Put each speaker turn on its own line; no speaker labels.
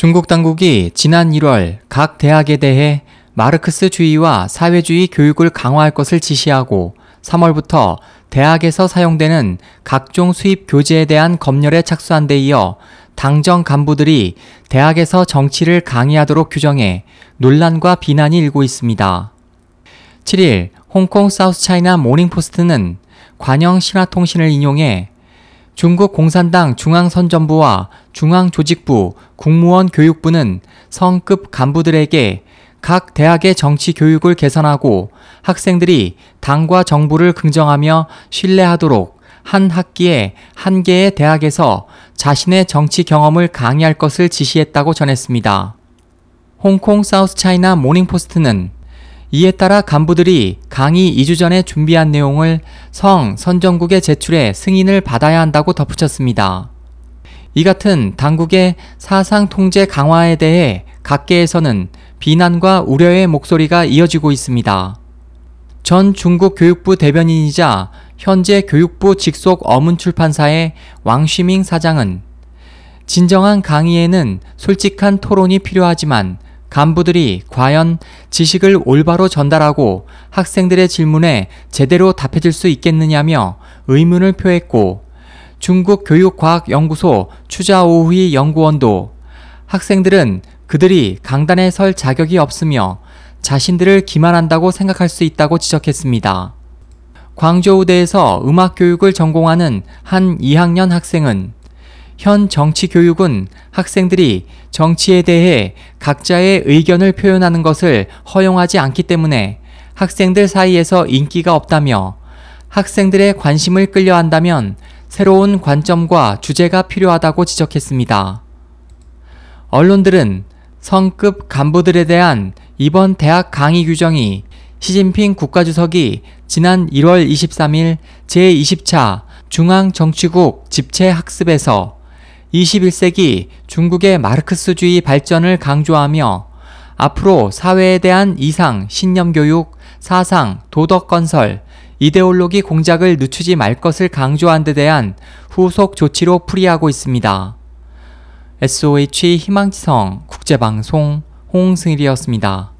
중국 당국이 지난 1월 각 대학에 대해 마르크스주의와 사회주의 교육을 강화할 것을 지시하고 3월부터 대학에서 사용되는 각종 수입 교재에 대한 검열에 착수한 데 이어 당정 간부들이 대학에서 정치를 강의하도록 규정해 논란과 비난이 일고 있습니다. 7일 홍콩 사우스차이나 모닝포스트는 관영 신화통신을 인용해 중국 공산당 중앙선전부와 중앙조직부, 국무원 교육부는 성급 간부들에게 각 대학의 정치 교육을 개선하고 학생들이 당과 정부를 긍정하며 신뢰하도록 한 학기에 한 개의 대학에서 자신의 정치 경험을 강의할 것을 지시했다고 전했습니다. 홍콩 사우스 차이나 모닝포스트는 이에 따라 간부들이 강의 2주 전에 준비한 내용을 성 선정국에 제출해 승인을 받아야 한다고 덧붙였습니다. 이 같은 당국의 사상 통제 강화에 대해 각계에서는 비난과 우려의 목소리가 이어지고 있습니다. 전 중국 교육부 대변인이자 현재 교육부 직속 어문출판사의 왕시밍 사장은 진정한 강의에는 솔직한 토론이 필요하지만 간부들이 과연 지식을 올바로 전달하고 학생들의 질문에 제대로 답해줄 수 있겠느냐며 의문을 표했고 중국 교육과학연구소 추자오휘 연구원도 학생들은 그들이 강단에 설 자격이 없으며 자신들을 기만한다고 생각할 수 있다고 지적했습니다. 광저우대에서 음악 교육을 전공하는 한 2학년 학생은 현 정치 교육은 학생들이 정치에 대해 각자의 의견을 표현하는 것을 허용하지 않기 때문에 학생들 사이에서 인기가 없다며 학생들의 관심을 끌려 한다면 새로운 관점과 주제가 필요하다고 지적했습니다. 언론들은 성급 간부들에 대한 이번 대학 강의 규정이 시진핑 국가주석이 지난 1월 23일 제20차 중앙정치국 집체학습에서 21세기 중국의 마르크스주의 발전을 강조하며 앞으로 사회에 대한 이상, 신념 교육, 사상, 도덕 건설, 이데올로기 공작을 늦추지 말 것을 강조한 데 대한 후속 조치로 풀이하고 있습니다. SOH 희망지성 국제방송 홍승일이었습니다.